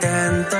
intento.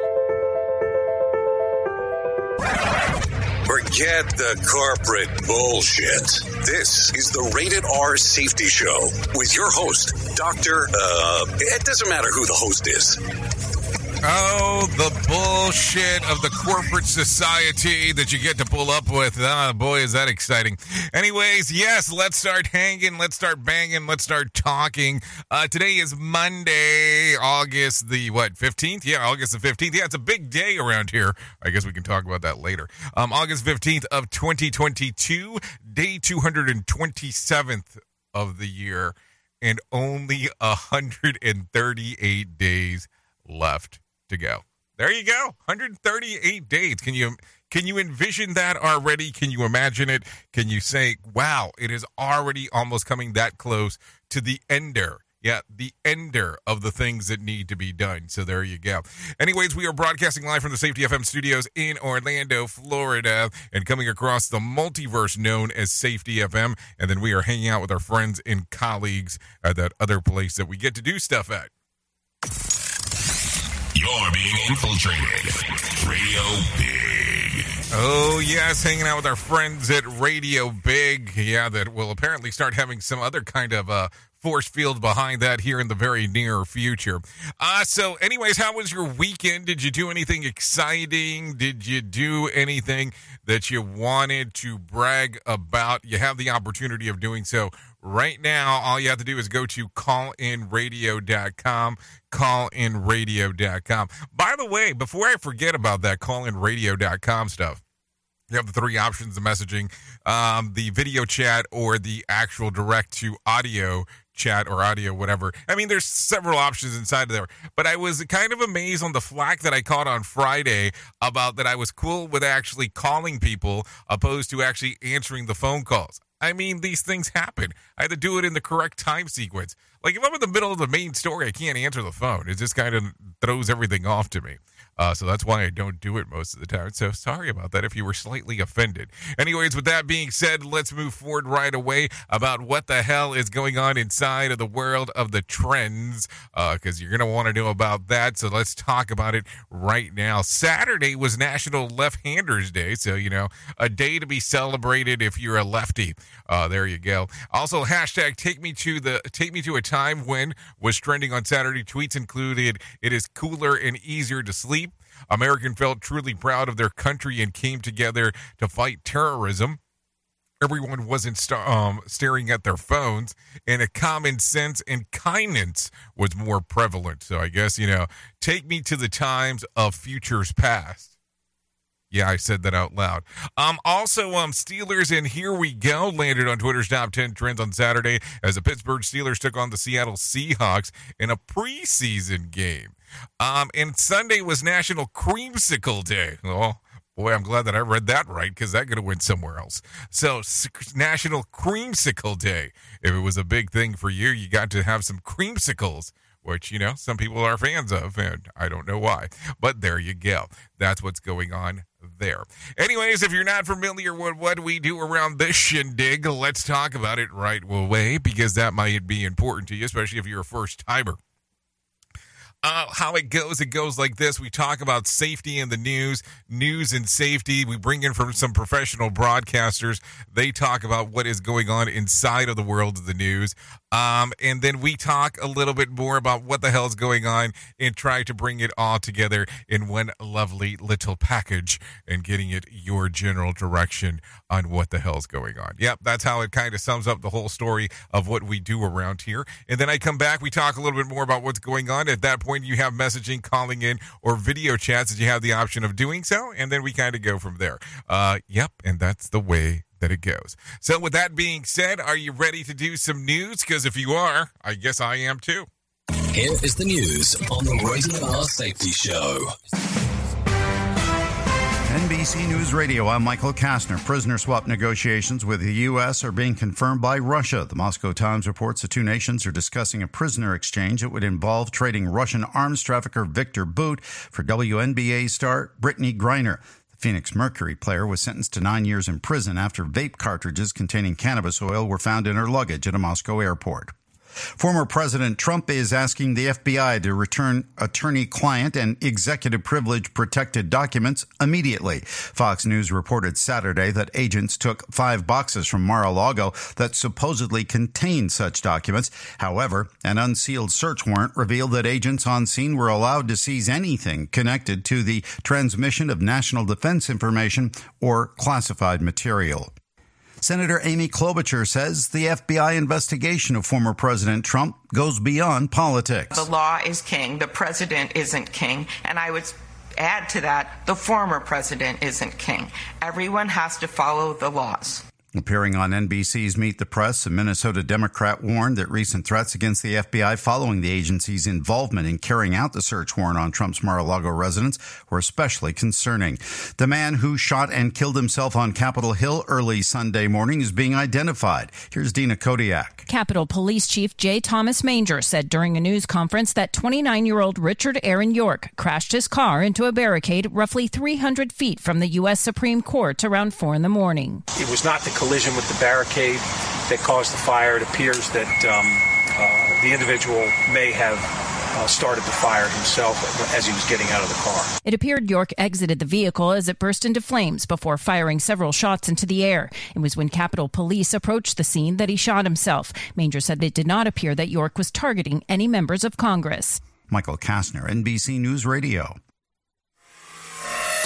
Forget the corporate bullshit. This is the Rated R Safety Show with your host, Dr. Uh, it doesn't matter who the host is. Oh, the bullshit of the corporate society that you get to pull up with. Ah, boy, is that exciting. Anyways, yes, let's start hanging. Let's start banging. Let's start talking. Uh, today is Monday, August the, what, 15th? Yeah, August the 15th. Yeah, it's a big day around here. I guess we can talk about that later. Um, August 15th of 2022, day 227th of the year, and only 138 days left to go. There you go. 138 days. Can you can you envision that already? Can you imagine it? Can you say, "Wow, it is already almost coming that close to the ender." Yeah, the ender of the things that need to be done. So there you go. Anyways, we are broadcasting live from the Safety FM studios in Orlando, Florida, and coming across the multiverse known as Safety FM. And then we are hanging out with our friends and colleagues at that other place that we get to do stuff at. You're being infiltrated. Radio Big. Oh, yes, hanging out with our friends at Radio Big. Yeah, that will apparently start having some other kind of uh, force field behind that here in the very near future. Uh, so, anyways, how was your weekend? Did you do anything exciting? Did you do anything that you wanted to brag about? You have the opportunity of doing so right now. All you have to do is go to callinradio.com. Callinradio.com. By the way, before I forget about that callinradio.com stuff, you have the three options of messaging um, the video chat or the actual direct to audio chat or audio, whatever. I mean, there's several options inside of there. But I was kind of amazed on the flack that I caught on Friday about that I was cool with actually calling people opposed to actually answering the phone calls. I mean, these things happen. I had to do it in the correct time sequence. Like if I'm in the middle of the main story, I can't answer the phone. It just kind of throws everything off to me. Uh, so that's why I don't do it most of the time. So sorry about that if you were slightly offended. Anyways, with that being said, let's move forward right away about what the hell is going on inside of the world of the trends, because you're going to want to know about that. So let's talk about it right now. Saturday was National Left Handers Day. So, you know, a day to be celebrated if you're a lefty. Uh, there you go. Also, hashtag take me to the take me to a time when was trending on Saturday. Tweets included it is cooler and easier to sleep. American felt truly proud of their country and came together to fight terrorism. Everyone wasn't st- um, staring at their phones, and a common sense and kindness was more prevalent. So I guess you know, take me to the times of futures past. Yeah, I said that out loud. Um, also, um, Steelers and here we go landed on Twitter's top ten trends on Saturday as the Pittsburgh Steelers took on the Seattle Seahawks in a preseason game. Um, and Sunday was National Creamsicle Day. Oh, boy, I'm glad that I read that right because that could have went somewhere else. So, National Creamsicle Day. If it was a big thing for you, you got to have some creamsicles which you know some people are fans of and i don't know why but there you go that's what's going on there anyways if you're not familiar with what we do around this shindig let's talk about it right away because that might be important to you especially if you're a first timer uh, how it goes, it goes like this. We talk about safety in the news, news and safety. We bring in from some professional broadcasters. They talk about what is going on inside of the world of the news. Um, and then we talk a little bit more about what the hell is going on and try to bring it all together in one lovely little package and getting it your general direction on what the hell's going on. Yep, that's how it kind of sums up the whole story of what we do around here. And then I come back, we talk a little bit more about what's going on. At that point, you have messaging, calling in, or video chats, as you have the option of doing so. And then we kind of go from there. Uh, yep, and that's the way that it goes. So, with that being said, are you ready to do some news? Because if you are, I guess I am too. Here is the news on the Rated R Safety Show. NBC News Radio, I'm Michael Kastner. Prisoner swap negotiations with the U.S. are being confirmed by Russia. The Moscow Times reports the two nations are discussing a prisoner exchange that would involve trading Russian arms trafficker Victor Bout for WNBA star Brittney Griner. The Phoenix Mercury player was sentenced to nine years in prison after vape cartridges containing cannabis oil were found in her luggage at a Moscow airport. Former President Trump is asking the FBI to return attorney client and executive privilege protected documents immediately. Fox News reported Saturday that agents took five boxes from Mar a Lago that supposedly contained such documents. However, an unsealed search warrant revealed that agents on scene were allowed to seize anything connected to the transmission of national defense information or classified material. Senator Amy Klobuchar says the FBI investigation of former President Trump goes beyond politics. The law is king. The president isn't king. And I would add to that, the former president isn't king. Everyone has to follow the laws. Appearing on NBC's Meet the Press, a Minnesota Democrat warned that recent threats against the FBI following the agency's involvement in carrying out the search warrant on Trump's Mar-a-Lago residence were especially concerning. The man who shot and killed himself on Capitol Hill early Sunday morning is being identified. Here's Dina Kodiak. Capitol Police Chief J. Thomas Manger said during a news conference that 29 year old Richard Aaron York crashed his car into a barricade roughly 300 feet from the U.S. Supreme Court around 4 in the morning. It was not the collision with the barricade that caused the fire. It appears that um, uh, the individual may have uh, started the fire himself as he was getting out of the car. It appeared York exited the vehicle as it burst into flames before firing several shots into the air. It was when Capitol Police approached the scene that he shot himself. Manger said it did not appear that York was targeting any members of Congress. Michael Kastner, NBC News Radio.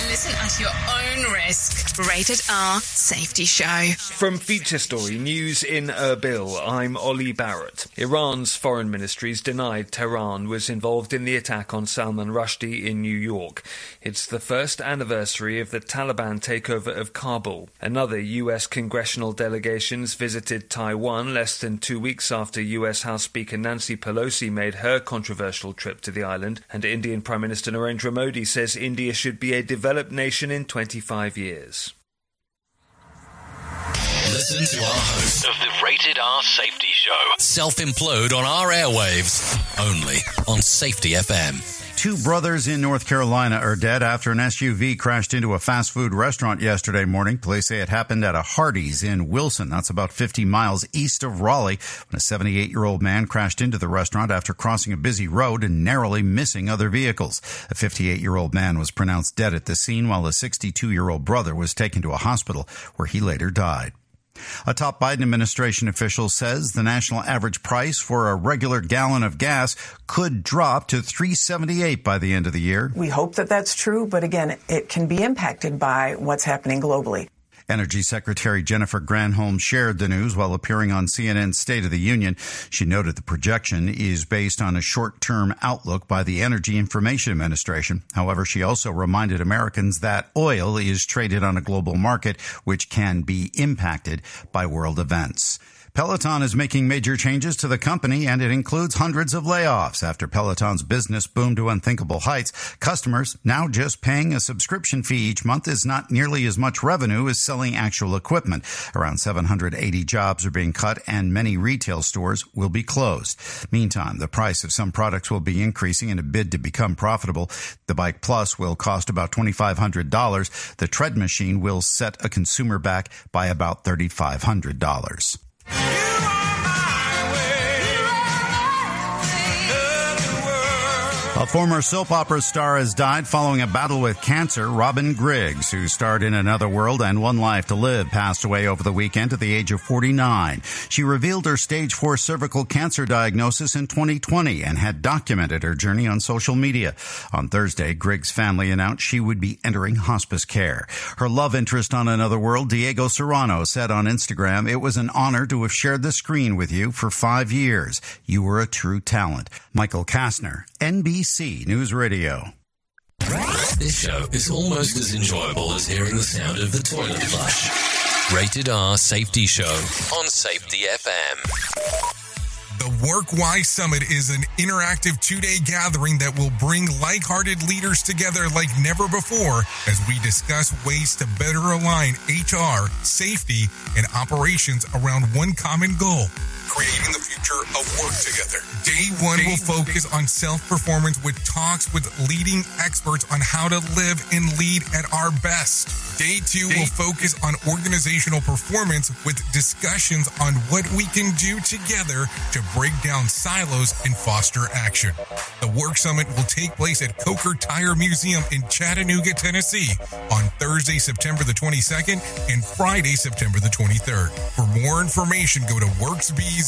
Listen at your own risk. Rated R Safety Show. From Feature Story News in Erbil, I'm Ollie Barrett. Iran's foreign ministries denied Tehran was involved in the attack on Salman Rushdie in New York. It's the first anniversary of the Taliban takeover of Kabul. Another U.S. congressional delegations visited Taiwan less than two weeks after U.S. House Speaker Nancy Pelosi made her controversial trip to the island, and Indian Prime Minister Narendra Modi says India should be a developed nation in 25 years. Listen to our host Of the Rated R Safety Show. self implode on our airwaves only on Safety FM. Two brothers in North Carolina are dead after an SUV crashed into a fast food restaurant yesterday morning. Police say it happened at a Hardee's in Wilson. That's about 50 miles east of Raleigh when a 78 year old man crashed into the restaurant after crossing a busy road and narrowly missing other vehicles. A 58 year old man was pronounced dead at the scene while a 62 year old brother was taken to a hospital where he later died. A top Biden administration official says the national average price for a regular gallon of gas could drop to 378 by the end of the year. We hope that that's true, but again, it can be impacted by what's happening globally. Energy Secretary Jennifer Granholm shared the news while appearing on CNN's State of the Union. She noted the projection is based on a short-term outlook by the Energy Information Administration. However, she also reminded Americans that oil is traded on a global market, which can be impacted by world events. Peloton is making major changes to the company and it includes hundreds of layoffs. After Peloton's business boomed to unthinkable heights, customers now just paying a subscription fee each month is not nearly as much revenue as selling actual equipment. Around 780 jobs are being cut and many retail stores will be closed. Meantime, the price of some products will be increasing in a bid to become profitable. The Bike Plus will cost about $2,500. The tread machine will set a consumer back by about $3,500. Yeah! A former soap opera star has died following a battle with cancer. Robyn Griggs, who starred in Another World and One Life to Live, passed away over the weekend at the age of 49. She revealed her stage 4 cervical cancer diagnosis in 2020 and had documented her journey on social media. On Thursday, Griggs' family announced she would be entering hospice care. Her love interest on Another World, Diego Serrano, said on Instagram, It was an honor to have shared the screen with you for five years. You were a true talent. Michael Kastner, NBC News Radio. This show is almost as enjoyable as hearing the sound of the toilet flush. Rated R Safety Show on Safety FM. The Work Y Summit is an interactive two day gathering that will bring like hearted leaders together like never before as we discuss ways to better align HR, safety, and operations around one common goal creating the future of work together. Day one will focus on self performance with talks with leading experts on how to live and lead at our best. Day two will focus on organizational performance with discussions on what we can do together to break down silos and foster action. The Work Summit will take place at Coker Tire Museum in Chattanooga, Tennessee on Thursday, September the 22nd and Friday, September the 23rd. For more information, go to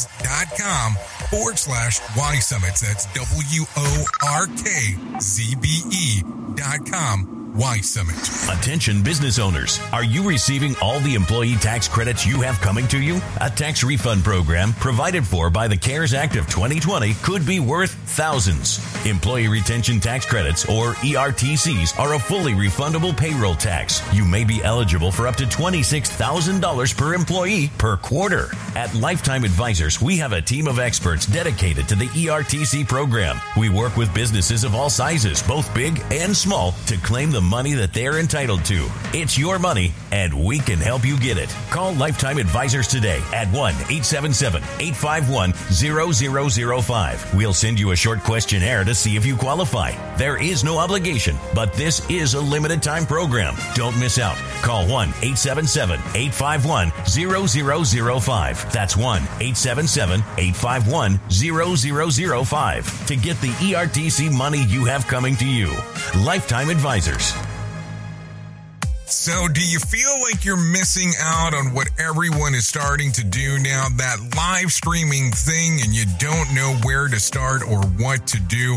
workzbe.com forward slash Y Summits. That's W O R K Z B E dot com. Y Summit. Attention business owners. Are you receiving all the employee tax credits you have coming to you? A tax refund program provided for by the CARES Act of 2020 could be worth thousands. Employee retention tax credits or ERTCs are a fully refundable payroll tax. You may be eligible for up to $26,000 per employee per quarter. At Lifetime Advisors, we have a team of experts dedicated to the ERTC program. We work with businesses of all sizes, both big and small, to claim the money that they're entitled to. It's your money, and we can help you get it. Call Lifetime Advisors today at 1 877 851 0005. We'll send you a short questionnaire to see if you qualify. There is no obligation, but this is a limited time program. Don't miss out. Call 1 877 851 0005. That's 1 877 851 0005 to get the ERTC money you have coming to you. Lifetime Advisors. So, do you feel like you're missing out on what everyone is starting to do now? That live streaming thing, and you don't know where to start or what to do?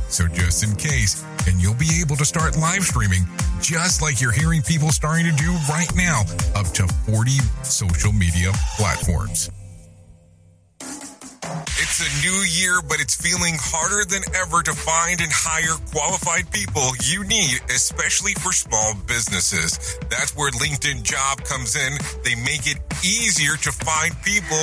So just in case, and you'll be able to start live streaming just like you're hearing people starting to do right now, up to 40 social media platforms. It's a new year, but it's feeling harder than ever to find and hire qualified people you need, especially for small businesses. That's where LinkedIn Job comes in. They make it easier to find people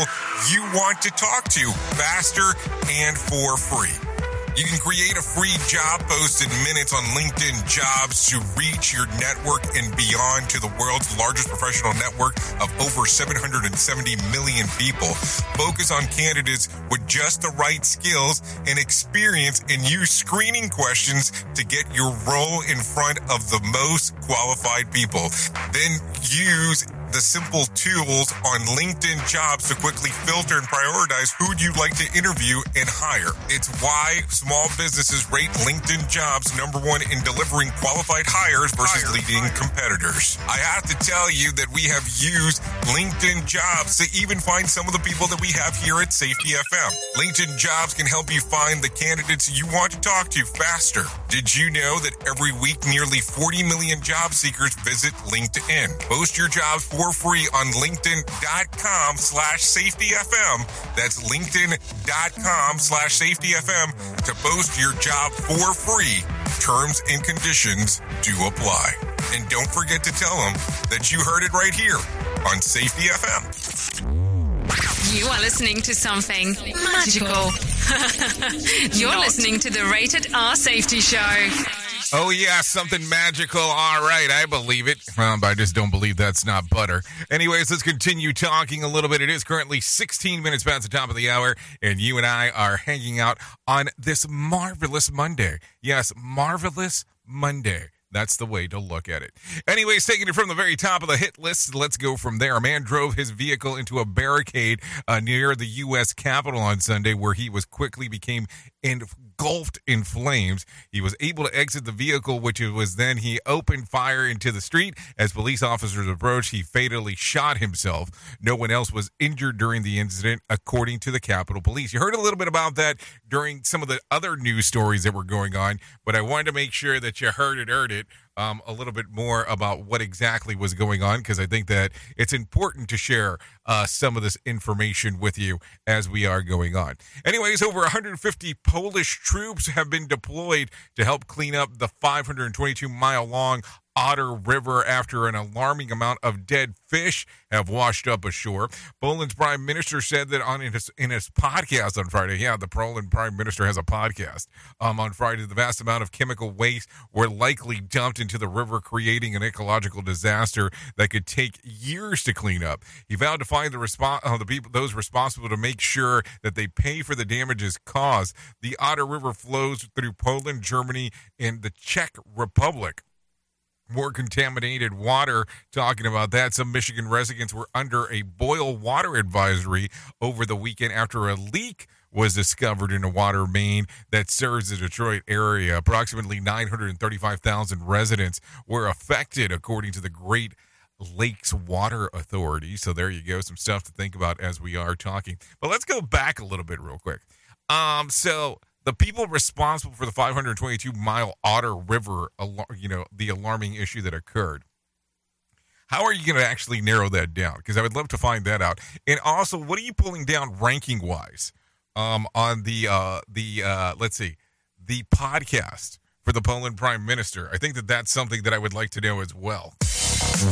you want to talk to faster and for free. You can create a free job post in minutes on LinkedIn Jobs to reach your network and beyond to the world's largest professional network of over 770 million people. Focus on candidates with just the right skills and experience and use screening questions to get your role in front of the most qualified people. Then use the simple tools on LinkedIn jobs to quickly filter and prioritize who you'd like to interview and hire. It's why small businesses rate LinkedIn jobs number one in delivering qualified hires versus leading competitors. I have to tell you that we have used LinkedIn jobs to even find some of the people that we have here at Safety FM. LinkedIn jobs can help you find the candidates you want to talk to faster. Did you know that every week nearly 40 million job seekers visit LinkedIn? Post your jobs for free on linkedin.com slash safetyfm. That's linkedin.com slash safetyfm to post your job for free. Terms and conditions do apply. And don't forget to tell them that you heard it right here on Safety FM. You are listening to something magical. You're listening to the Rated R Safety Show. Oh, yeah, something magical. All right, I believe it. Um, but I just don't believe that's not butter. Anyways, let's continue talking a little bit. It is currently 16 minutes past the top of the hour, and you and I are hanging out on this marvelous Monday. Yes, marvelous Monday. That's the way to look at it. Anyways, taking it from the very top of the hit list, let's go from there. A man drove his vehicle into a barricade uh, near the U.S. Capitol on Sunday, where he was quickly became engulfed in flames. He was able to exit the vehicle, which was then he opened fire into the street. As police officers approached, he fatally shot himself. No one else was injured during the incident, according to the Capitol Police. You heard a little bit about that during some of the other news stories that were going on, but I wanted to make sure that you heard it, heard it um, a little bit more about what exactly was going on because I think that it's important to share uh, some of this information with you as we are going on. Anyways, over 150 Polish troops have been deployed to help clean up the 522 mile long Oder River after an alarming amount of dead fish have washed up ashore. Poland's prime minister said that on in his, in his podcast on Friday. Yeah, the Poland prime minister has a podcast. Um, on Friday, the vast amount of chemical waste were likely dumped into the river, creating an ecological disaster that could take years to clean up. He vowed to find the response, uh, the people, those responsible, to make sure that they pay for the damages caused. The Oder River flows through Poland, Germany, and the Czech Republic more contaminated water. Talking about that, some Michigan residents were under a boil water advisory over the weekend after a leak was discovered in a water main that serves the Detroit area. Approximately 935,000 residents were affected, according to the Great Lakes Water Authority. So there you go, some stuff to think about as we are talking. But let's go back a little bit real quick. Um, so the people responsible for the 522 mile Oder River, you know, the alarming issue that occurred. How are you going to actually narrow that down? Because I would love to find that out. And also, what are you pulling down ranking wise um, on the uh, the uh, let's see the podcast for the Poland Prime Minister? I think that that's something that I would like to know as well.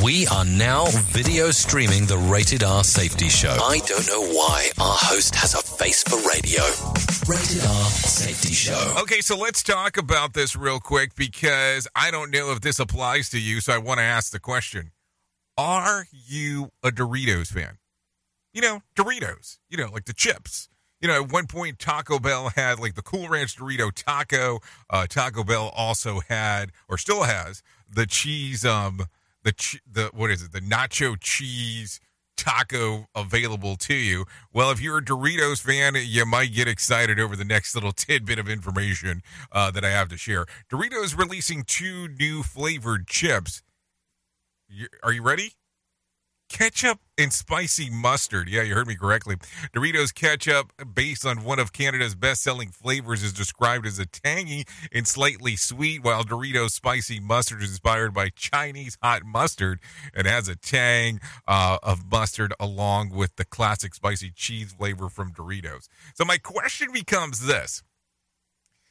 We are now video streaming the Rated R Safety Show. I don't know why our host has a face for radio. Rated R Safety Show. Okay, so let's talk about this real quick because I don't know if this applies to you, so I want to ask the question Are you a Doritos fan? You know, Doritos, you know, like the chips. You know, at one point, Taco Bell had like the Cool Ranch Dorito taco. Uh, Taco Bell also had, or still has, the cheese um the the what is it the nacho cheese taco available to you. Well, if you're a Doritos fan, you might get excited over the next little tidbit of information uh, that I have to share. Doritos releasing two new flavored chips. You, are you ready? Ketchup and spicy mustard. Yeah, you heard me correctly. Doritos ketchup, based on one of Canada's best selling flavors, is described as a tangy and slightly sweet, while Doritos spicy mustard is inspired by Chinese hot mustard and has a tang uh, of mustard along with the classic spicy cheese flavor from Doritos. So, my question becomes this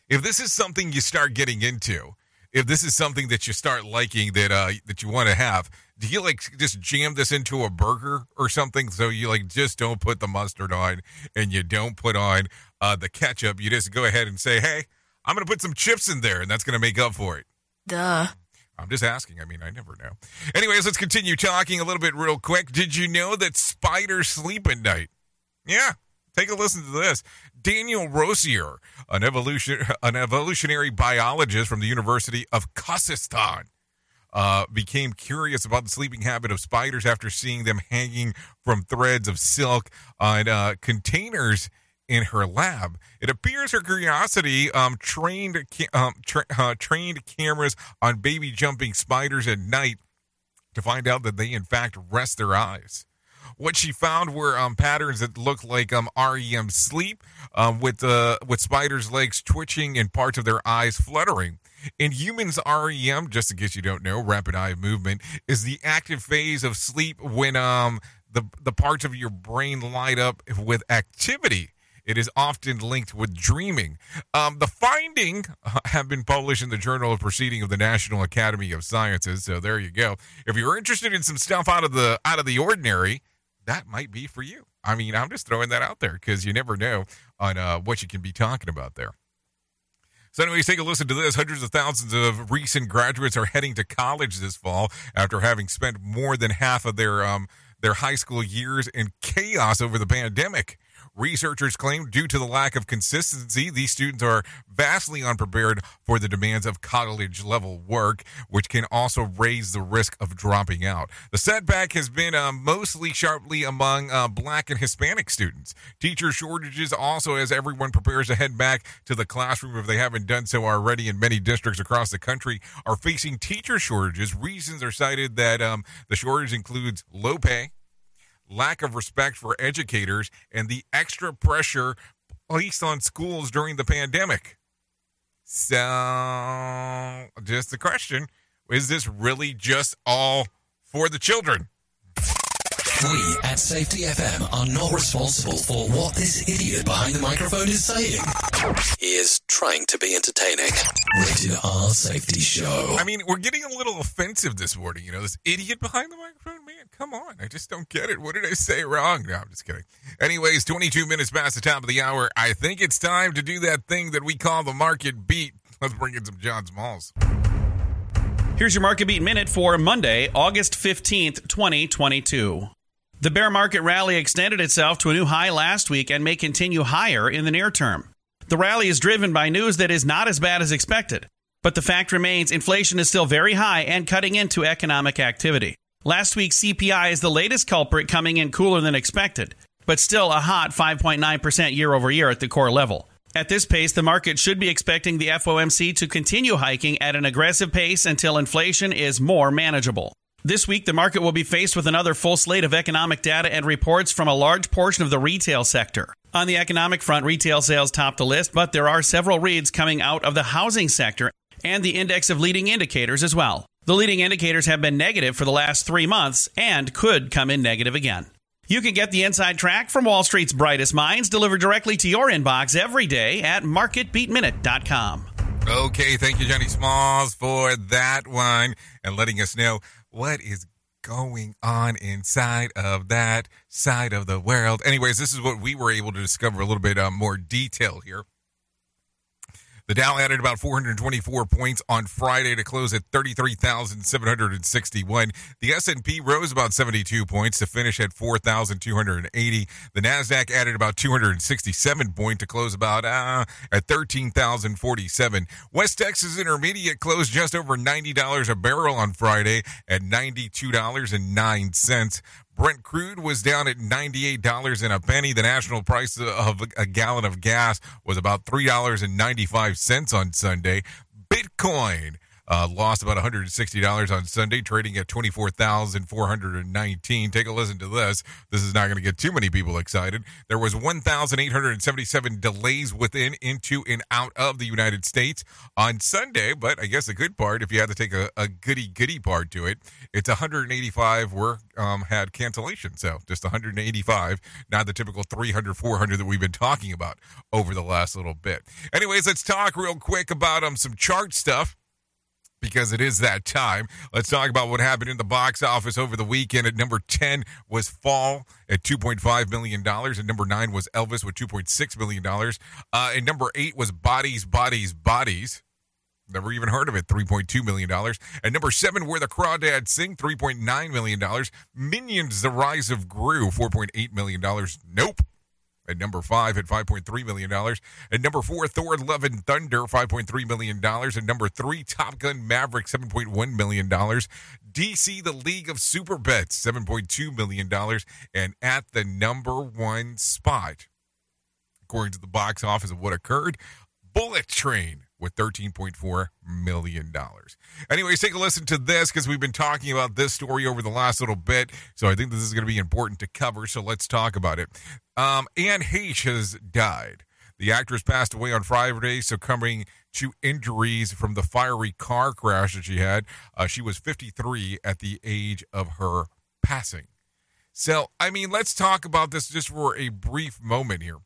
if this is something you start getting into, if this is something that you start liking that uh, that you want to have, do you like just jam this into a burger or something? So you like just don't put the mustard on and you don't put on uh, the ketchup. You just go ahead and say, "Hey, I'm going to put some chips in there," and that's going to make up for it. Duh. I'm just asking. I mean, I never know. Anyways, let's continue talking a little bit real quick. Did you know that spiders sleep at night? Yeah. Take a listen to this. Daniel Rosier, an evolution an evolutionary biologist from the University of Kazakhstan, uh, became curious about the sleeping habit of spiders after seeing them hanging from threads of silk on uh, containers in her lab. It appears her curiosity um, trained um, tra- uh, trained cameras on baby jumping spiders at night to find out that they in fact rest their eyes. What she found were um, patterns that looked like um, REM sleep, um, with uh, with spiders' legs twitching and parts of their eyes fluttering. In humans, REM, just in case you don't know, rapid eye movement, is the active phase of sleep when um the the parts of your brain light up with activity. It is often linked with dreaming. Um, the finding have been published in the Journal of Proceeding of the National Academy of Sciences. So there you go. If you're interested in some stuff out of the out of the ordinary, that might be for you. I mean, I'm just throwing that out there because you never know on uh, what you can be talking about there. So, anyways, take a listen to this. Hundreds of thousands of recent graduates are heading to college this fall after having spent more than half of their um, their high school years in chaos over the pandemic. Researchers claim due to the lack of consistency, these students are vastly unprepared for the demands of college level work, which can also raise the risk of dropping out. The setback has been uh, mostly sharply among uh, black and Hispanic students. Teacher shortages also, as everyone prepares to head back to the classroom if they haven't done so already in many districts across the country, are facing teacher shortages. Reasons are cited that um, the shortage includes low pay lack of respect for educators, and the extra pressure placed on schools during the pandemic. So, just a question is this really just all for the children? We at Safety FM are not responsible for what this idiot behind the microphone is saying. He is trying to be entertaining. Rated R Safety Show. I mean, we're getting a little offensive this morning. You know, this idiot behind the microphone, man, come on. I just don't get it. What did I say wrong? No, I'm just kidding. Anyways, 22 minutes past the top of the hour. I think it's time to do that thing that we call the market beat. Let's bring in some John Smalls. Here's your market beat minute for Monday, August 15th, 2022. The bear market rally extended itself to a new high last week and may continue higher in the near term. The rally is driven by news that is not as bad as expected, but the fact remains inflation is still very high and cutting into economic activity. Last week's CPI is the latest culprit coming in cooler than expected, but still a hot 5.9% year over year at the core level. At this pace, the market should be expecting the FOMC to continue hiking at an aggressive pace until inflation is more manageable. This week, the market will be faced with another full slate of economic data and reports from a large portion of the retail sector. On the economic front, retail sales top the list, but there are several reads coming out of the housing sector and the index of leading indicators as well. The leading indicators have been negative for the last three months and could come in negative again. You can get the inside track from Wall Street's brightest minds delivered directly to your inbox every day at marketbeatminute.com. Okay, thank you, Johnny Smalls, for that one and letting us know what is going on inside of that side of the world. Anyways, this is what we were able to discover a little bit uh, more detail here. The Dow added about 424 points on Friday to close at 33,761. The S&P rose about 72 points to finish at 4,280. The Nasdaq added about 267 points to close about uh, at 13,047. West Texas Intermediate closed just over $90 a barrel on Friday at $92.09. Brent crude was down at $98 and a penny. The national price of a gallon of gas was about $3.95 on Sunday. Bitcoin uh, lost about $160 on Sunday, trading at 24419 Take a listen to this. This is not going to get too many people excited. There was 1,877 delays within, into, and out of the United States on Sunday. But I guess the good part, if you had to take a, a goody goody part to it, it's 185 were um, had cancellation. So just 185, not the typical 300, 400 that we've been talking about over the last little bit. Anyways, let's talk real quick about um some chart stuff because it is that time. Let's talk about what happened in the box office over the weekend. At number 10 was Fall at $2.5 million. At number 9 was Elvis with $2.6 million. Uh, and number 8 was Bodies, Bodies, Bodies. Never even heard of it. $3.2 million. At number seven, Where the Crawdads Sing, $3.9 million. Minions, The Rise of Gru, $4.8 million. Nope. At number five, at $5.3 million. At number four, Thor Love and Thunder, $5.3 million. At number three, Top Gun Maverick, $7.1 million. DC, The League of Super Pets, $7.2 million. And at the number one spot, according to the box office of what occurred, Bullet Train with $13.4 million. Anyways, take a listen to this because we've been talking about this story over the last little bit. So I think this is going to be important to cover. So let's talk about it. Um, Anne Heche has died. The actress passed away on Friday, succumbing to injuries from the fiery car crash that she had. Uh, she was 53 at the age of her passing. So, I mean, let's talk about this just for a brief moment here.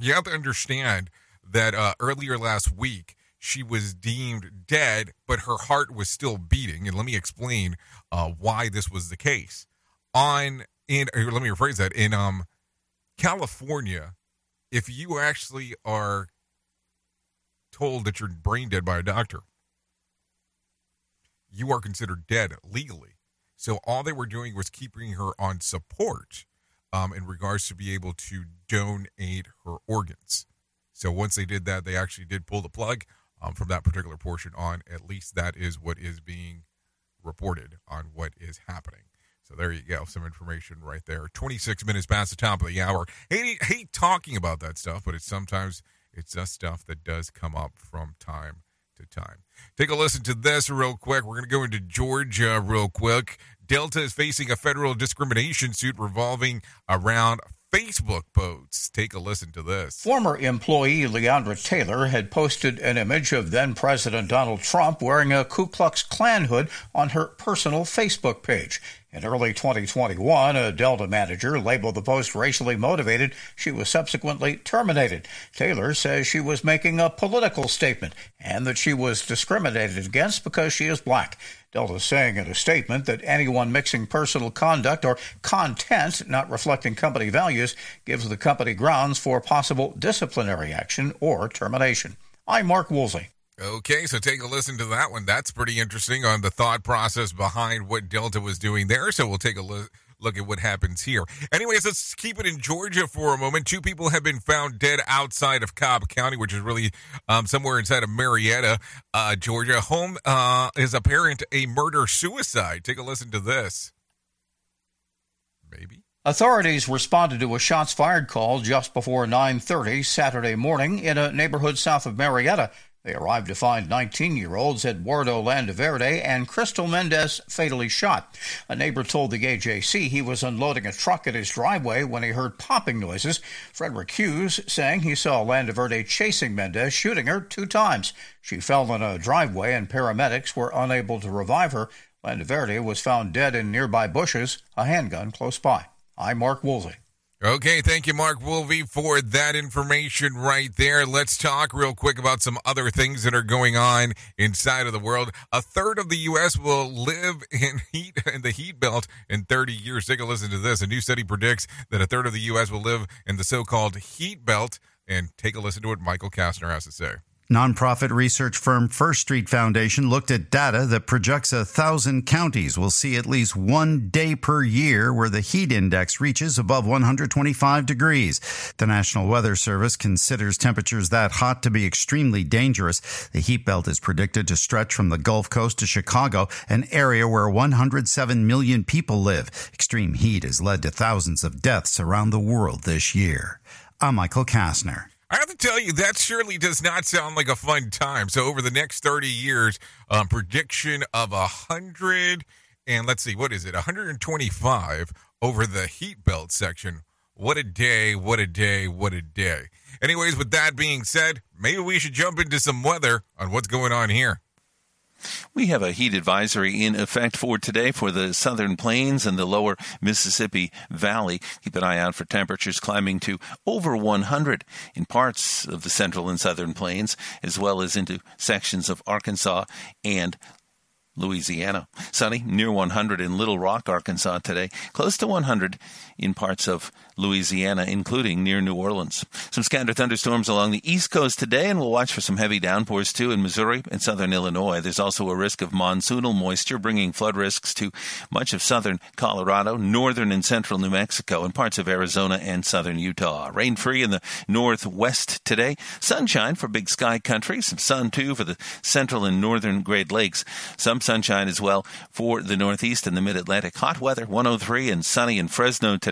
You have to understand that uh, earlier last week she was deemed dead, but her heart was still beating. And let me explain uh, why this was the case. On in let me rephrase that in um California, if you actually are told that you're brain dead by a doctor, you are considered dead legally. So all they were doing was keeping her on support um, in regards to be able to donate her organs. So once they did that, they actually did pull the plug um, from that particular portion on. At least that is what is being reported on what is happening. So there you go, some information right there. 26 minutes past the top of the hour. Hate, hate talking about that stuff, but it's sometimes it's just stuff that does come up from time to time. Take a listen to this real quick. We're going to go into Georgia real quick. Delta is facing a federal discrimination suit revolving around Facebook posts. Take a listen to this. Former employee Leandra Taylor had posted an image of then President Donald Trump wearing a Ku Klux Klan hood on her personal Facebook page. In early 2021, a Delta manager labeled the post racially motivated. She was subsequently terminated. Taylor says she was making a political statement and that she was discriminated against because she is black. Delta saying in a statement that anyone mixing personal conduct or content not reflecting company values gives the company grounds for possible disciplinary action or termination. I'm Mark Woolsey. Okay, so take a listen to that one. That's pretty interesting on the thought process behind what Delta was doing there. So we'll take a look look at what happens here. Anyways, let's keep it in Georgia for a moment. Two people have been found dead outside of Cobb County, which is really um, somewhere inside of Marietta, uh, Georgia. Home uh, is apparent a murder suicide. Take a listen to this. Maybe. Authorities responded to a shots fired call just before 9:30 Saturday morning in a neighborhood south of Marietta. They arrived to find 19 year olds Eduardo Landaverde and Crystal Mendez fatally shot. A neighbor told the AJC he was unloading a truck at his driveway when he heard popping noises. Frederick Hughes saying he saw Landaverde chasing Mendez, shooting her two times. She fell in a driveway and paramedics were unable to revive her. Landaverde was found dead in nearby bushes, a handgun close by. I'm Mark Woolsey. Okay, thank you, Mark Woolsey, for that information right there. Let's talk real quick about some other things that are going on inside of the world. A third of the U.S. will live in heat in the heat belt in 30 years. Take a listen to this. A new study predicts that a third of the U.S. will live in the so-called heat belt. And take a listen to what Michael Kastner has to say. Nonprofit research firm First Street Foundation looked at data that projects a thousand counties will see at least one day per year where the heat index reaches above 125 degrees. The National Weather Service considers temperatures that hot to be extremely dangerous. The heat belt is predicted to stretch from the Gulf Coast to Chicago, an area where 107 million people live. Extreme heat has led to thousands of deaths around the world this year. I'm Michael Kastner. I have to tell you, that surely does not sound like a fun time. So, over the next 30 years, um, prediction of a 100 and let's see, what is it? 125 over the heat belt section. What a day, what a day, what a day. Anyways, with that being said, maybe we should jump into some weather on what's going on here. We have a heat advisory in effect for today for the southern plains and the lower Mississippi Valley. Keep an eye out for temperatures climbing to over 100 in parts of the central and southern plains, as well as into sections of Arkansas and Louisiana. Sunny, near 100 in Little Rock, Arkansas today. Close to 100 in parts of Louisiana, including near New Orleans. Some scattered thunderstorms along the east coast today, and we'll watch for some heavy downpours too in Missouri and southern Illinois. There's also a risk of monsoonal moisture, bringing flood risks to much of southern Colorado, northern and central New Mexico, and parts of Arizona and southern Utah. Rain free in the northwest today. Sunshine for big sky country. Some sun too for the central and northern Great Lakes. Some sunshine as well for the northeast and the mid Atlantic. Hot weather, 103 and sunny in Fresno today.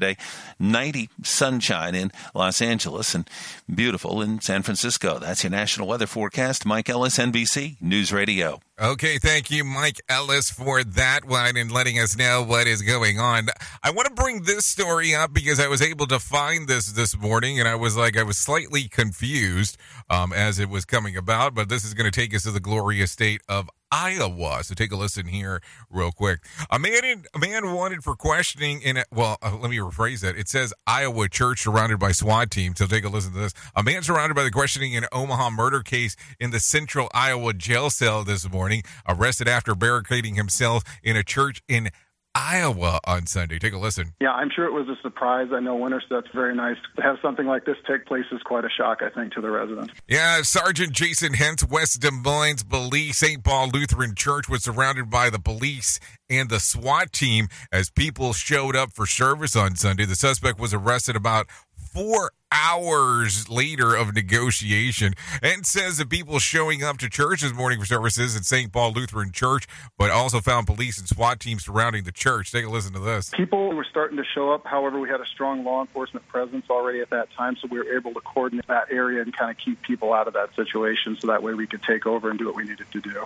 90 sunshine in Los Angeles and beautiful in San Francisco. That's your national weather forecast. Mike Ellis, NBC News Radio. Okay, thank you, Mike Ellis, for that one and letting us know what is going on. I want to bring this story up because I was able to find this this morning, and I was like, I was slightly confused um, as it was coming about, but this is going to take us to the glorious state of Iowa. So take a listen here, real quick. A man, in, a man wanted for questioning in. A, well, uh, let me rephrase that. It says Iowa church surrounded by SWAT team. So take a listen to this. A man surrounded by the questioning in Omaha murder case in the Central Iowa jail cell this morning, arrested after barricading himself in a church in Iowa on Sunday. Take a listen. Yeah, I'm sure it was a surprise. I know winter that's very nice. To have something like this take place is quite a shock, I think, to the residents. Yeah, Sergeant Jason Hentz, West Des Moines Police, St. Paul Lutheran Church was surrounded by the police and the SWAT team as people showed up for service on Sunday. The suspect was arrested about four hours later of negotiation and says that people showing up to church this morning for services at St. Paul Lutheran Church, but also found police and SWAT teams surrounding the church. Take a listen to this. People were starting to show up. However, we had a strong law enforcement presence already at that time, so we were able to coordinate that area and kind of keep people out of that situation so that way we could take over and do what we needed to do.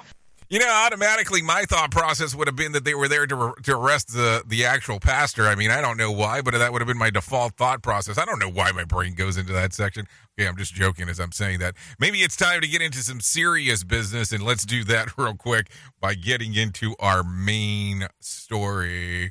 You know, automatically, my thought process would have been that they were there to, to arrest the, the actual pastor. I mean, I don't know why, but that would have been my default thought process. I don't know why my brain goes into that section. Okay, I'm just joking as I'm saying that. Maybe it's time to get into some serious business, and let's do that real quick by getting into our main story.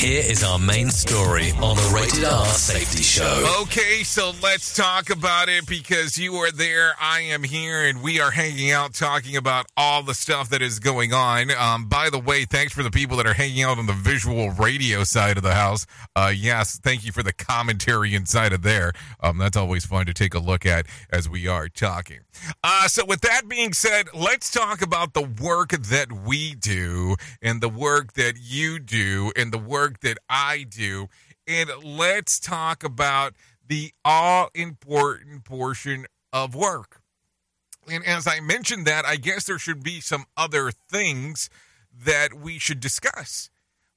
Here is our main story on the Rated R Safety Show. Okay, so let's talk about it because you are there, I am here, and we are hanging out talking about all the stuff that is going on. Um, by the way, thanks for the people that are hanging out on the visual radio side of the house. Uh, yes, thank you for the commentary inside of there. Um, that's always fun to take a look at as we are talking. Uh, so, with that being said, let's talk about the work that we do and the work that you do and the work that I do. And let's talk about the all important portion of work. And as I mentioned that, I guess there should be some other things that we should discuss.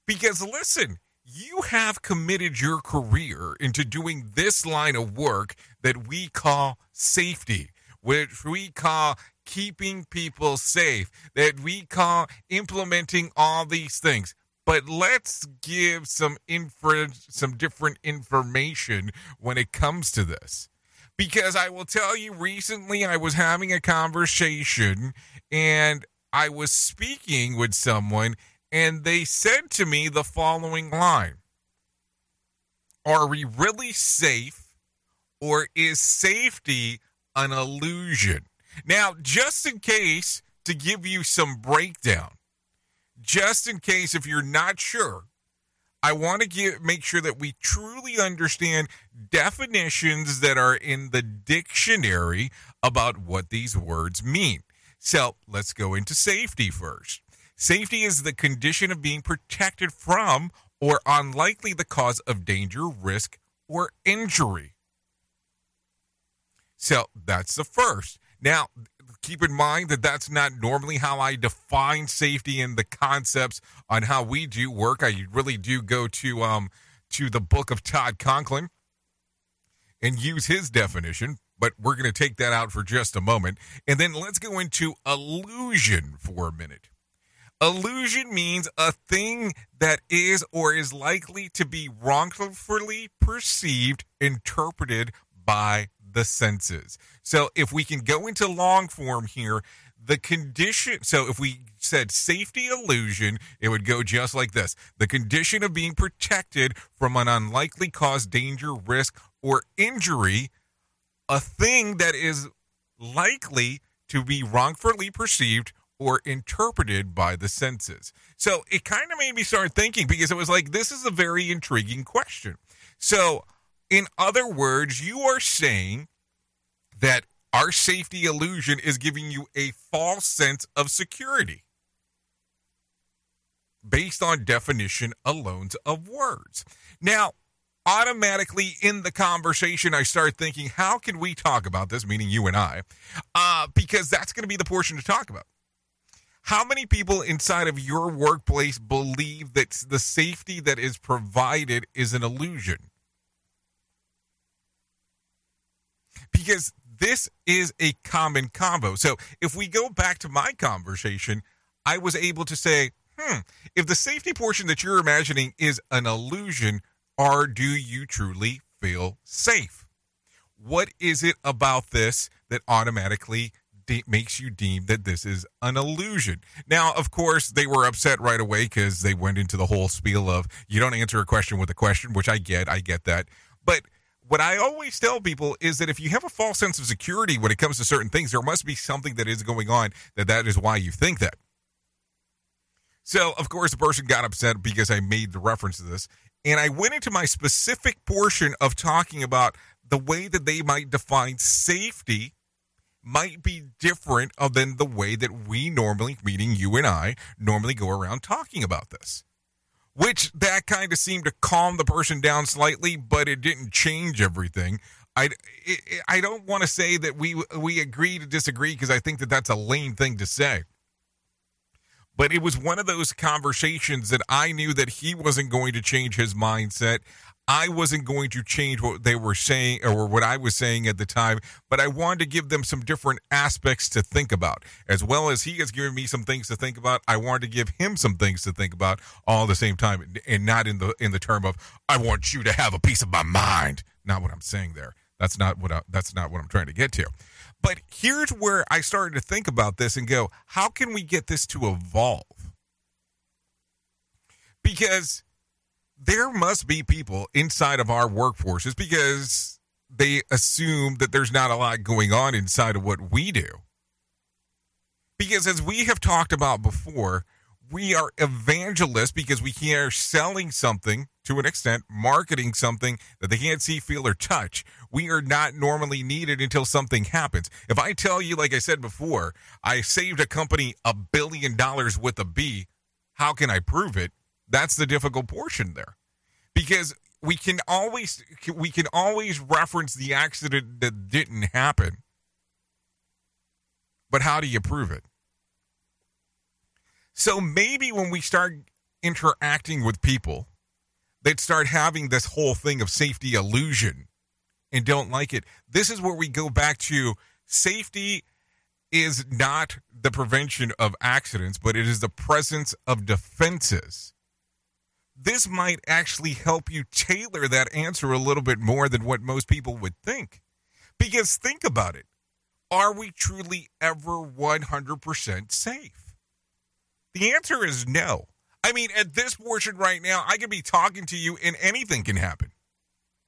Because listen, you have committed your career into doing this line of work that we call safety, which we call keeping people safe, that we call implementing all these things. But let's give some info, some different information when it comes to this. Because I will tell you, recently I was having a conversation and I was speaking with someone, and they said to me the following line Are we really safe, or is safety an illusion? Now, just in case, to give you some breakdown, just in case if you're not sure, I want to give, make sure that we truly understand definitions that are in the dictionary about what these words mean. So let's go into safety first. Safety is the condition of being protected from or unlikely the cause of danger, risk, or injury. So that's the first. Now, keep in mind that that's not normally how I define safety and the concepts on how we do work. I really do go to um to the book of Todd Conklin and use his definition, but we're going to take that out for just a moment. And then let's go into illusion for a minute. Illusion means a thing that is or is likely to be wrongfully perceived, interpreted by the senses. So if we can go into long form here, the condition so if we said safety illusion it would go just like this. The condition of being protected from an unlikely cause danger risk or injury a thing that is likely to be wrongfully perceived or interpreted by the senses. So it kind of made me start thinking because it was like this is a very intriguing question. So In other words, you are saying that our safety illusion is giving you a false sense of security based on definition alone of words. Now, automatically in the conversation, I start thinking, how can we talk about this, meaning you and I, uh, because that's going to be the portion to talk about. How many people inside of your workplace believe that the safety that is provided is an illusion? Because this is a common combo. So if we go back to my conversation, I was able to say, hmm, if the safety portion that you're imagining is an illusion, or do you truly feel safe? What is it about this that automatically de- makes you deem that this is an illusion? Now, of course, they were upset right away because they went into the whole spiel of you don't answer a question with a question, which I get. I get that. But what I always tell people is that if you have a false sense of security when it comes to certain things, there must be something that is going on that that is why you think that. So, of course, the person got upset because I made the reference to this. And I went into my specific portion of talking about the way that they might define safety might be different than the way that we normally, meaning you and I, normally go around talking about this. Which that kind of seemed to calm the person down slightly, but it didn't change everything. I, I don't want to say that we we agree to disagree because I think that that's a lame thing to say but it was one of those conversations that I knew that he wasn't going to change his mindset. I wasn't going to change what they were saying or what I was saying at the time, but I wanted to give them some different aspects to think about. As well as he has given me some things to think about, I wanted to give him some things to think about all at the same time and not in the in the term of I want you to have a piece of my mind. Not what I'm saying there. That's not what I, that's not what I'm trying to get to. But here's where I started to think about this and go, how can we get this to evolve? Because there must be people inside of our workforces because they assume that there's not a lot going on inside of what we do. Because as we have talked about before, we are evangelists because we are selling something to an extent, marketing something that they can't see, feel, or touch. We are not normally needed until something happens. If I tell you, like I said before, I saved a company a billion dollars with a B, how can I prove it? That's the difficult portion there. Because we can always we can always reference the accident that didn't happen. But how do you prove it? So maybe when we start interacting with people that start having this whole thing of safety illusion and don't like it, this is where we go back to safety is not the prevention of accidents, but it is the presence of defenses. This might actually help you tailor that answer a little bit more than what most people would think. Because think about it. Are we truly ever 100% safe? The answer is no. I mean, at this portion right now, I could be talking to you and anything can happen.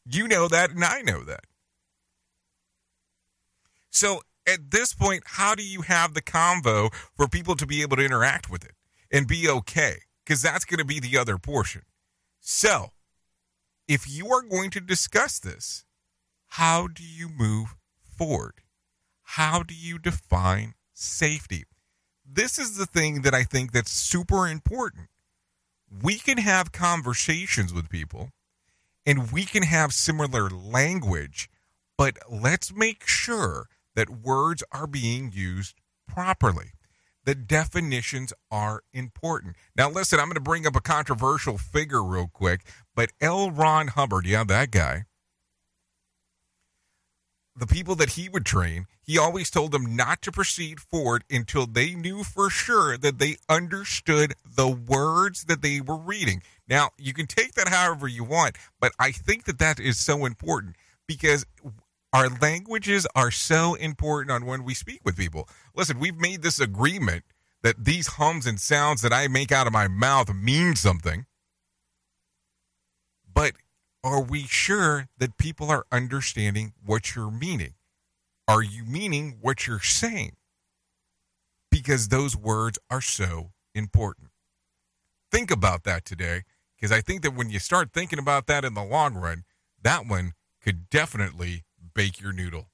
You know that, and I know that. So at this point, how do you have the convo for people to be able to interact with it and be okay? Because that's going to be the other portion. So if you are going to discuss this, how do you move forward? How do you define safety? this is the thing that I think that's super important. We can have conversations with people and we can have similar language, but let's make sure that words are being used properly. The definitions are important. Now, listen, I'm going to bring up a controversial figure real quick, but L. Ron Hubbard, yeah, that guy, the people that he would train, he always told them not to proceed forward until they knew for sure that they understood the words that they were reading. Now, you can take that however you want, but I think that that is so important because our languages are so important on when we speak with people. Listen, we've made this agreement that these hums and sounds that I make out of my mouth mean something. But are we sure that people are understanding what you're meaning? Are you meaning what you're saying? Because those words are so important. Think about that today, because I think that when you start thinking about that in the long run, that one could definitely bake your noodle.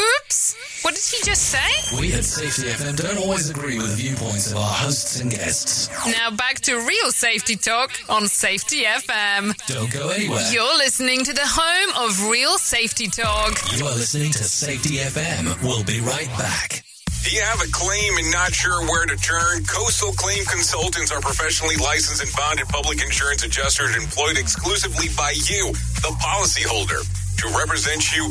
Oops! What did he just say? We at Safety FM don't always agree with the viewpoints of our hosts and guests. Now back to real safety talk on Safety FM. Don't go anywhere. You're listening to the home of real safety talk. You are listening to Safety FM. We'll be right back. Do you have a claim and not sure where to turn? Coastal Claim Consultants are professionally licensed and bonded public insurance adjusters employed exclusively by you, the policyholder, to represent you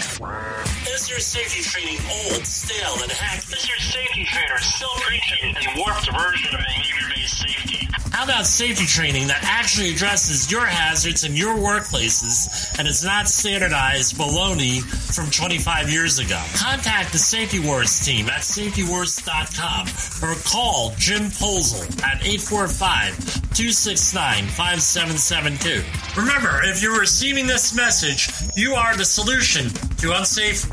Wow. Is your safety training old, stale, and hacked? Is your safety trainer still preaching a warped version of behavior-based safety? How about safety training that actually addresses your hazards in your workplaces and is not standardized baloney from 25 years ago? Contact the Safety Wars team at safetywars.com or call Jim Posel at 845-269-5772. Remember, if you're receiving this message, you are the solution to unsafe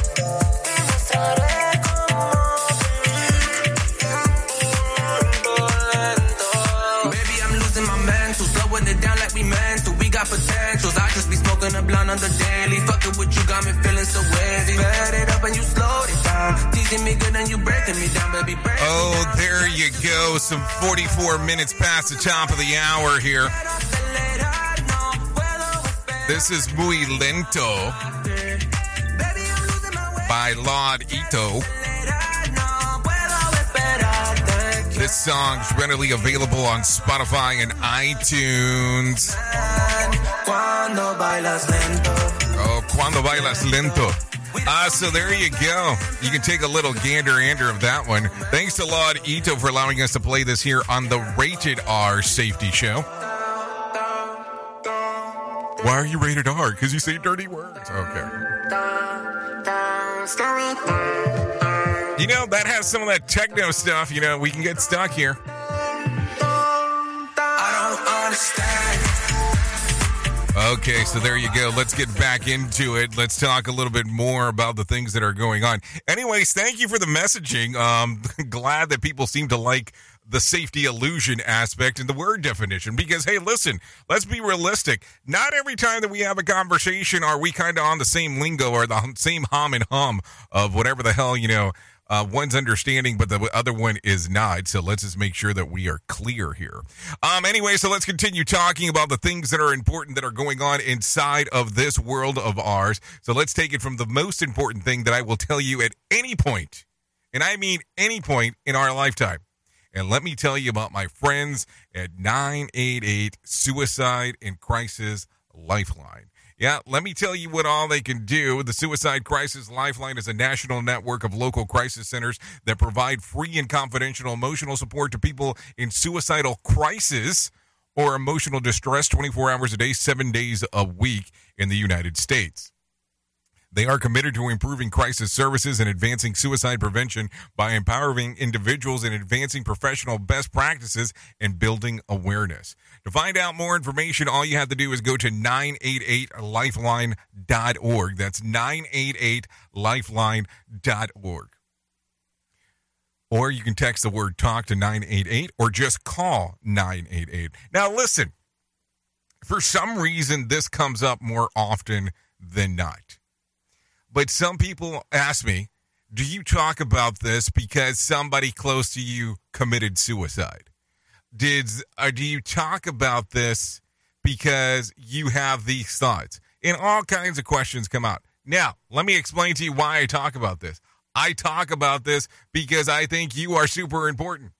Blunt on the daily. Fucking with you got me feeling so wavy. Sped it up and you slowed it down. Teasing me good and you breaking me down, baby. Break Oh, there you go. Some 44 minutes past the top of the hour here. This is Muy Lento by Lord Ito. This songs readily available on Spotify and iTunes. Oh, Cuando Bailas Lento. Uh, so there you go. You can take a little gander ander of that one. Thanks to Laud Ito for allowing us to play this here on the Rated R Safety Show. Why are you rated R? Because you say dirty words. Okay. You know, that has some of that techno stuff. You know, we can get stuck here. Okay, so there you go. Let's get back into it. Let's talk a little bit more about the things that are going on. Anyways, thank you for the messaging. Um, glad that people seem to like the safety illusion aspect and the word definition because hey listen let's be realistic not every time that we have a conversation are we kind of on the same lingo or the same hum and hum of whatever the hell you know uh, one's understanding, but the other one is not. So let's just make sure that we are clear here. Um, anyway, so let's continue talking about the things that are important that are going on inside of this world of ours. So let's take it from the most important thing that I will tell you at any point, and I mean any point in our lifetime. And let me tell you about my friends at 988 Suicide and Crisis Lifeline. Yeah, let me tell you what all they can do. The Suicide Crisis Lifeline is a national network of local crisis centers that provide free and confidential emotional support to people in suicidal crisis or emotional distress 24 hours a day, seven days a week in the United States. They are committed to improving crisis services and advancing suicide prevention by empowering individuals and advancing professional best practices and building awareness. To find out more information, all you have to do is go to 988lifeline.org. That's 988lifeline.org. Or you can text the word talk to 988 or just call 988. Now, listen, for some reason, this comes up more often than not. But some people ask me, do you talk about this because somebody close to you committed suicide? Did or do you talk about this because you have these thoughts? And all kinds of questions come out. Now, let me explain to you why I talk about this. I talk about this because I think you are super important.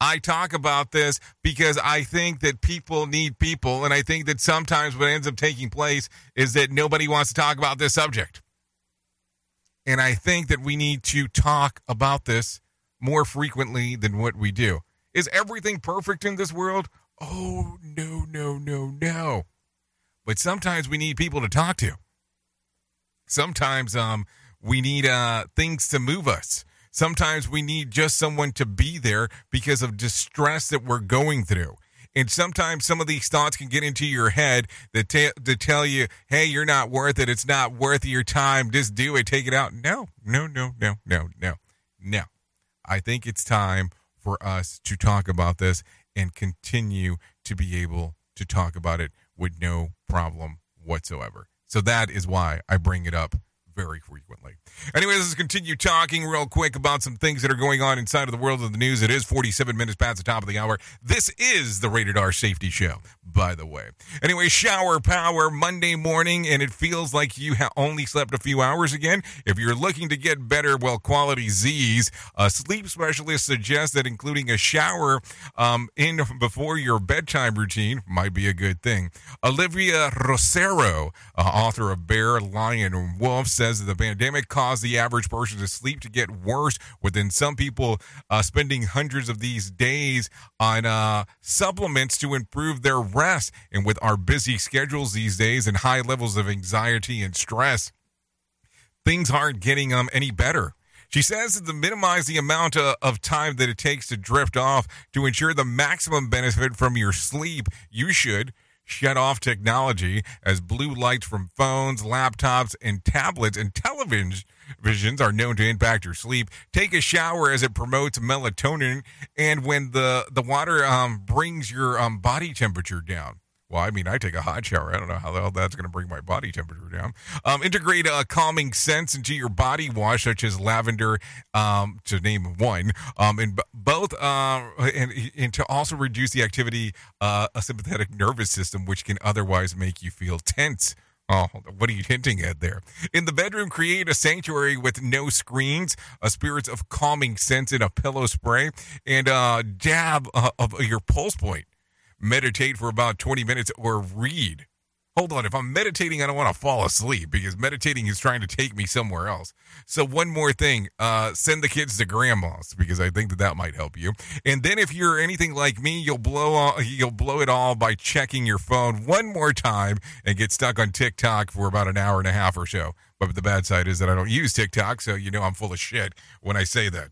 I talk about this because I think that people need people, and I think that sometimes what ends up taking place is that nobody wants to talk about this subject. And I think that we need to talk about this more frequently than what we do. Is everything perfect in this world? Oh, no, no, no, no. But sometimes we need people to talk to. Sometimes um, we need uh, things to move us. Sometimes we need just someone to be there because of distress that we're going through. And sometimes some of these thoughts can get into your head that t- to tell you, "Hey, you're not worth it. It's not worth your time. Just do it. Take it out." No, no, no, no, no, no, no. I think it's time for us to talk about this and continue to be able to talk about it with no problem whatsoever. So that is why I bring it up very frequently. Anyways, let's continue talking real quick about some things that are going on inside of the world of the news. It is 47 minutes past the top of the hour. This is the Rated R Safety Show, by the way. Anyway, shower power Monday morning, and it feels like you ha- only slept a few hours again. If you're looking to get better, well, quality Z's, a sleep specialist suggests that including a shower um, in before your bedtime routine might be a good thing. Olivia Arezzolo, uh, author of Bear, Lion, and Wolf, says that the pandemic caused the average person's sleep to get worse, within some people uh, spending hundreds of these days on uh, supplements to improve their rest. And with our busy schedules these days and high levels of anxiety and stress, things aren't getting um, any better. She says that to minimize the amount of, of time that it takes to drift off to ensure the maximum benefit from your sleep, you should shut off technology as blue lights from phones, laptops, and tablets and televisions visions are known to impact your sleep. Take a shower as it promotes melatonin, and when the the water um, brings your um, body temperature down. Well, I mean, I take a hot shower. I don't know how the hell that's going to bring my body temperature down. Um, integrate a calming scents into your body wash, such as lavender, um, to name one, um, and b- both, uh, and, and to also reduce the activity uh, a sympathetic nervous system, which can otherwise make you feel tense. Oh, what are you hinting at there? In the bedroom, create a sanctuary with no screens, a spirits of calming scent in a pillow spray, and a dab uh, of your pulse point. Meditate for about 20 minutes or read. Hold on, if I'm meditating, I don't want to fall asleep because meditating is trying to take me somewhere else. So one more thing, uh, send the kids to grandma's because I think that that might help you. And then if you're anything like me, you'll blow all, you'll blow it all by checking your phone one more time and get stuck on TikTok for about an hour and a half or so. But the bad side is that I don't use TikTok, so you know I'm full of shit when I say that.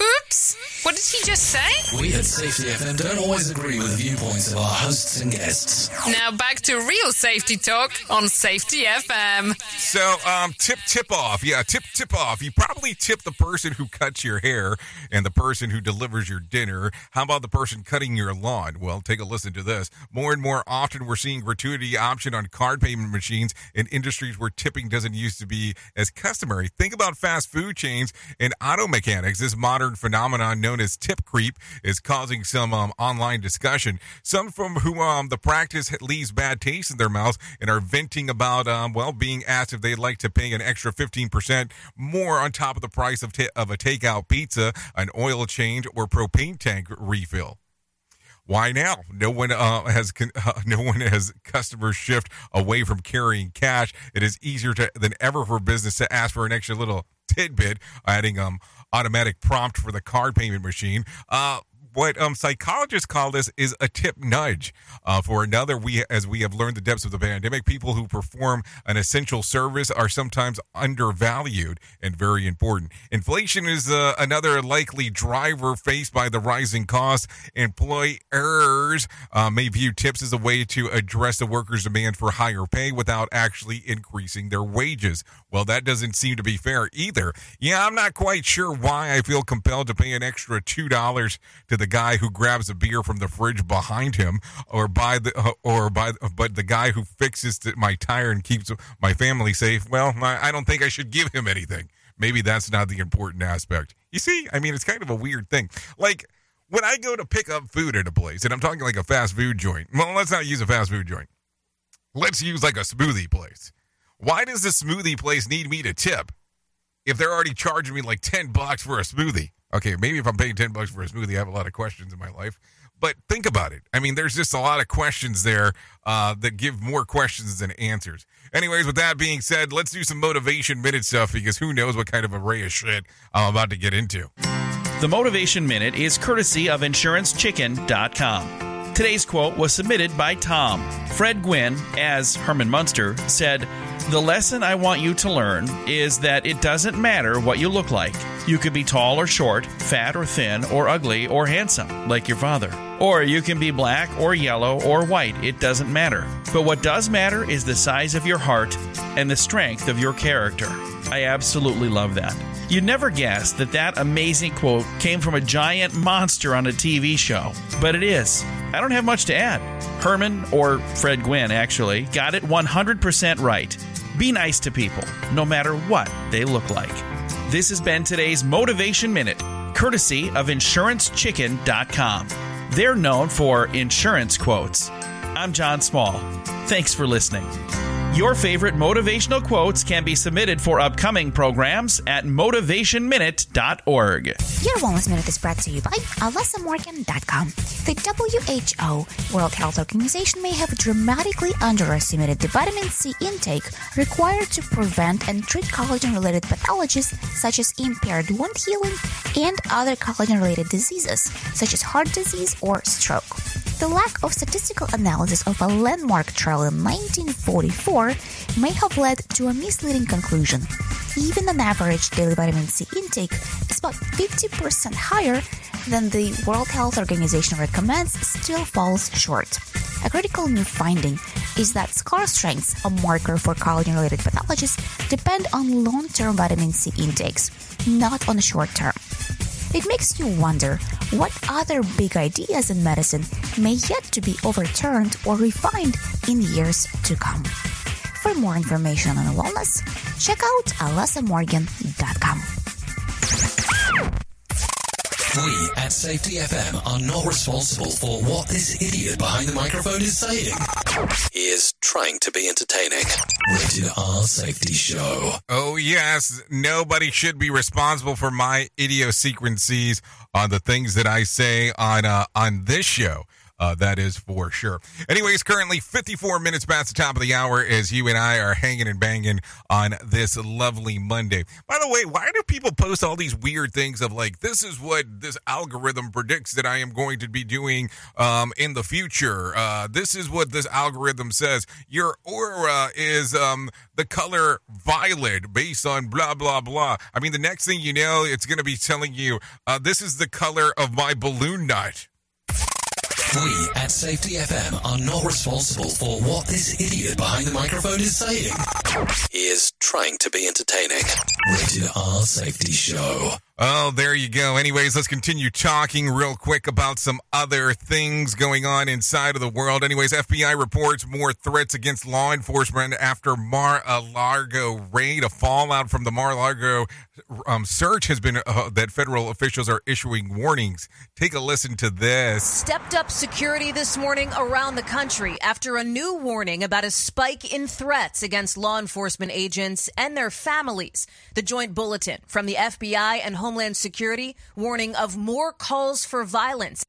Oops! What did he just say? We at Safety FM don't always agree with the viewpoints of our hosts and guests. Now back to real safety talk on Safety FM. So, um, tip tip off. Yeah, tip tip off. You probably tip the person who cuts your hair and the person who delivers your dinner. How about the person cutting your lawn? Well, take a listen to this. More and more often, we're seeing gratuity option on card payment machines in industries where tipping doesn't used to be as customary. Think about fast food chains and auto mechanics. This modern phenomenon known as tip creep is causing some um, online discussion. Some from whom um, the practice leaves bad taste in their mouths and are venting about, um, well, being asked if they'd like to pay an extra 15% more on top of the price of, ta- of a takeout pizza, an oil change, or propane tank refill. Why now? No one uh, has uh, no one has customers shift away from carrying cash. It is easier to, than ever for business to ask for an extra little tidbit, adding um automatic prompt for the card payment machine. Uh, what um, psychologists call this is a tip nudge. Uh, for another, we as we have learned the depths of the pandemic, people who perform an essential service are sometimes undervalued and very important. Inflation is uh, another likely driver faced by the rising costs. Employers uh, may view tips as a way to address the workers' demand for higher pay without actually increasing their wages. Well, that doesn't seem to be fair either. Yeah, I'm not quite sure why I feel compelled to pay an extra two dollars to the guy who grabs a beer from the fridge behind him, or by the uh, or by but the guy who fixes my tire and keeps my family safe. Well, I don't think I should give him anything. Maybe that's not the important aspect. You see, I mean, it's kind of a weird thing. Like when I go to pick up food at a place, and I'm talking like a fast food joint. Well, let's not use a fast food joint. Let's use like a smoothie place. Why does the smoothie place need me to tip if they're already charging me like 10 bucks for a smoothie? Okay, maybe if I'm paying 10 bucks for a smoothie, I have a lot of questions in my life. But think about it. I mean, there's just a lot of questions there uh, that give more questions than answers. Anyways, with that being said, let's do some motivation minute stuff because who knows what kind of array of shit I'm about to get into. The Motivation Minute is courtesy of InsuranceChicken.com. Today's quote was submitted by Tom. Fred Gwynne, as Herman Munster, said, The lesson I want you to learn is that it doesn't matter what you look like. You could be tall or short, fat or thin, or ugly or handsome, like your father. Or you can be black or yellow or white, it doesn't matter. But what does matter is the size of your heart and the strength of your character. I absolutely love that. You'd never guess that that amazing quote came from a giant monster on a TV show, but it is. I don't have much to add. Herman, or Fred Gwynne actually, got it 100% right. Be nice to people, no matter what they look like. This has been today's Motivation Minute, courtesy of InsuranceChicken.com. They're known for insurance quotes. I'm John Small. Thanks for listening. Your favorite motivational quotes can be submitted for upcoming programs at motivationminute.org. Your Wellness Minute is brought to you by AlysaMorgan.com. The WHO, World Health Organization, may have dramatically underestimated the vitamin C intake required to prevent and treat collagen related pathologies such as impaired wound healing and other collagen related diseases such as heart disease or stroke. The lack of statistical analysis of a landmark trial in 1944 may have led to a misleading conclusion. Even an average daily vitamin C intake is about 50% higher than the World Health Organization recommends still falls short. A critical new finding is that scar strengths, a marker for collagen related pathologies, depend on long term vitamin C intakes, not on the short term. It makes you wonder what other big ideas in medicine may yet to be overturned or refined in years to come. For more information on wellness, check out alasamorgan.com. We at Safety FM are not responsible for what this idiot behind the microphone is saying. He is trying to be entertaining. Rated R Safety Show. Oh, yes. Nobody should be responsible for my idiosyncrasies on the things that I say on uh, on this show. Uh, that is for sure. Anyways, currently 54 minutes past the top of the hour as you and I are hanging and banging on this lovely Monday. By the way, why do people post all these weird things of like, this is what this algorithm predicts that I am going to be doing um, in the future? Uh, this is what this algorithm says. Your aura is um, the color violet based on blah, blah, blah. I mean, the next thing you know, it's going to be telling you, uh, this is the color of my balloon nut. We at Safety FM are not responsible for what this idiot behind the microphone is saying. He is trying to be entertaining. Rated R Safety Show. Oh, there you go. Anyways, let's continue talking real quick about some other things going on inside of the world. Anyways, FBI reports more threats against law enforcement after Mar-a-Lago raid. A fallout from the Mar-a-Lago um, search has been uh, that federal officials are issuing warnings. Take a listen to this. Stepped up security this morning around the country after a new warning about a spike in threats against law enforcement agents and their families. The joint bulletin from the FBI and Homeland Security warning of more calls for violence.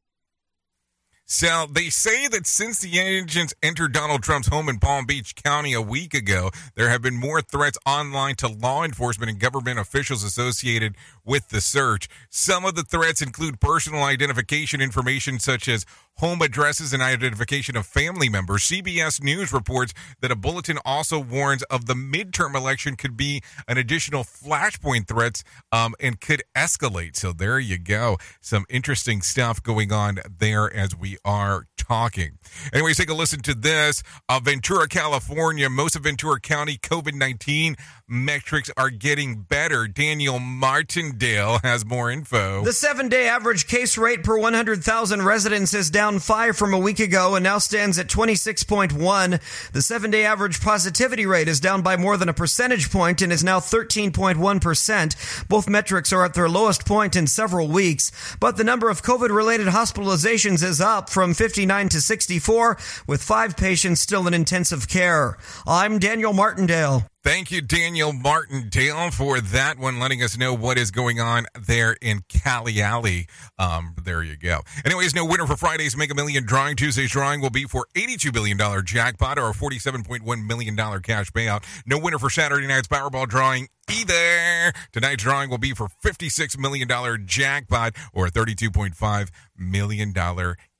So they say that since the agents entered Donald Trump's home in Palm Beach County a week ago, there have been more threats online to law enforcement and government officials associated with the search. Some of the threats include personal identification information such as home addresses and identification of family members. CBS News reports that a bulletin also warns of the midterm election could be an additional flashpoint threats um, and could escalate. So there you go. Some interesting stuff going on there as we are talking. Anyways, take a listen to this. Uh, Ventura, California, most of Ventura County COVID 19 metrics are getting better. Daniel Martindale has more info. The seven day average case rate per 100,000 residents is down five from a week ago and now stands at 26.1. The seven day average positivity rate is down by more than a percentage point and is now 13.1%. Both metrics are at their lowest point in several weeks, but the number of COVID related hospitalizations is up from 59 to 64, with five patients still in intensive care. I'm Daniel Martindale. Thank you, Daniel Martindale, for that one, letting us know what is going on there in Cali Alley. Um, there you go. Anyways, no winner for Friday's Mega Million drawing. Tuesday's drawing will be for $82 billion jackpot or a $47.1 million cash payout. No winner for Saturday night's Powerball drawing either. Tonight's drawing will be for $56 million jackpot or a $32.5 million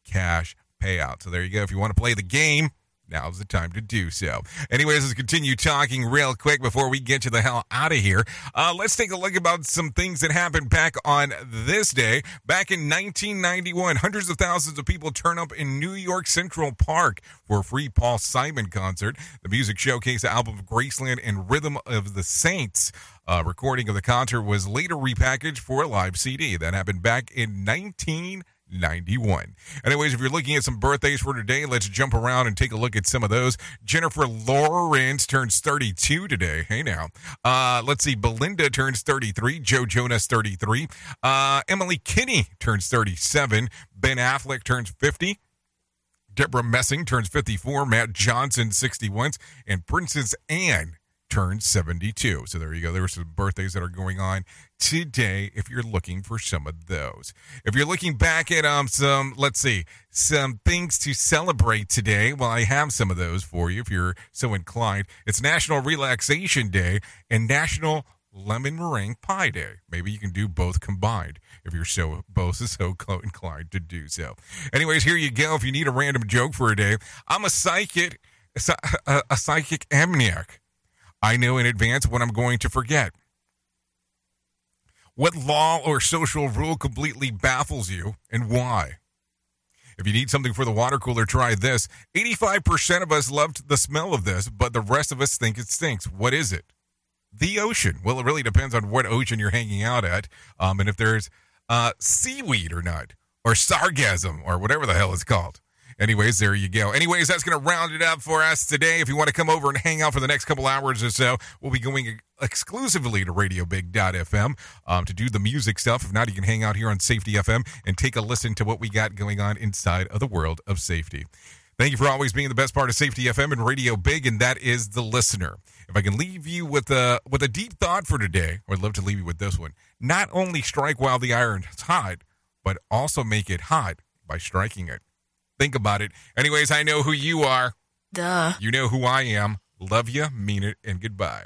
cash payout. So there you go. If you want to play the game, now's the time to do so. Anyways, let's continue talking real quick before we get to the hell out of here. Uh, let's take a look about some things that happened back on this day. Back in 1991, hundreds of thousands of people turn up in New York Central Park for a free Paul Simon concert. The music showcased the album of Graceland and Rhythm of the Saints. A recording of the concert was later repackaged for a live CD. That happened back in 19. 91. Anyways, if you're looking at some birthdays for today, let's jump around and take a look at some of those. Jennifer Lawrence turns 32 today. Hey now. Uh, let's see. Belinda turns 33. Joe Jonas 33. Uh, Emily Kinney turns 37. Ben Affleck turns 50. Deborah Messing turns 54. Matt Johnson 61. And Princess Anne turns 72. So there you go. There were some birthdays that are going on today if you're looking for some of those. If you're looking back at um some let's see, some things to celebrate today, well I have some of those for you if you're so inclined. It's National Relaxation Day and National Lemon Meringue Pie Day. Maybe you can do both combined if you're so both so inclined to do so. Anyways, here you go. If you need a random joke for a day, I'm a psychic, a, a psychic amniotic. I know in advance what I'm going to forget. What law or social rule completely baffles you and why? If you need something for the water cooler, try this. 85% of us loved the smell of this, but the rest of us think it stinks. What is it? The ocean. Well, it really depends on what ocean you're hanging out at um, and if there's uh, seaweed or not, or sargasm, or whatever the hell it's called. Anyways, there you go. Anyways, that's going to round it up for us today. If you want to come over and hang out for the next couple hours or so, we'll be going exclusively to radiobig.fm um, to do the music stuff. If not, you can hang out here on Safety FM and take a listen to what we got going on inside of the world of safety. Thank you for always being the best part of Safety FM and Radio Big, and that is the listener. If I can leave you with a with a deep thought for today, I'd love to leave you with this one. Not only strike while the iron is hot, but also make it hot by striking it. Think about it. Anyways, I know who you are. Duh. You know who I am. Love you, mean it, and goodbye.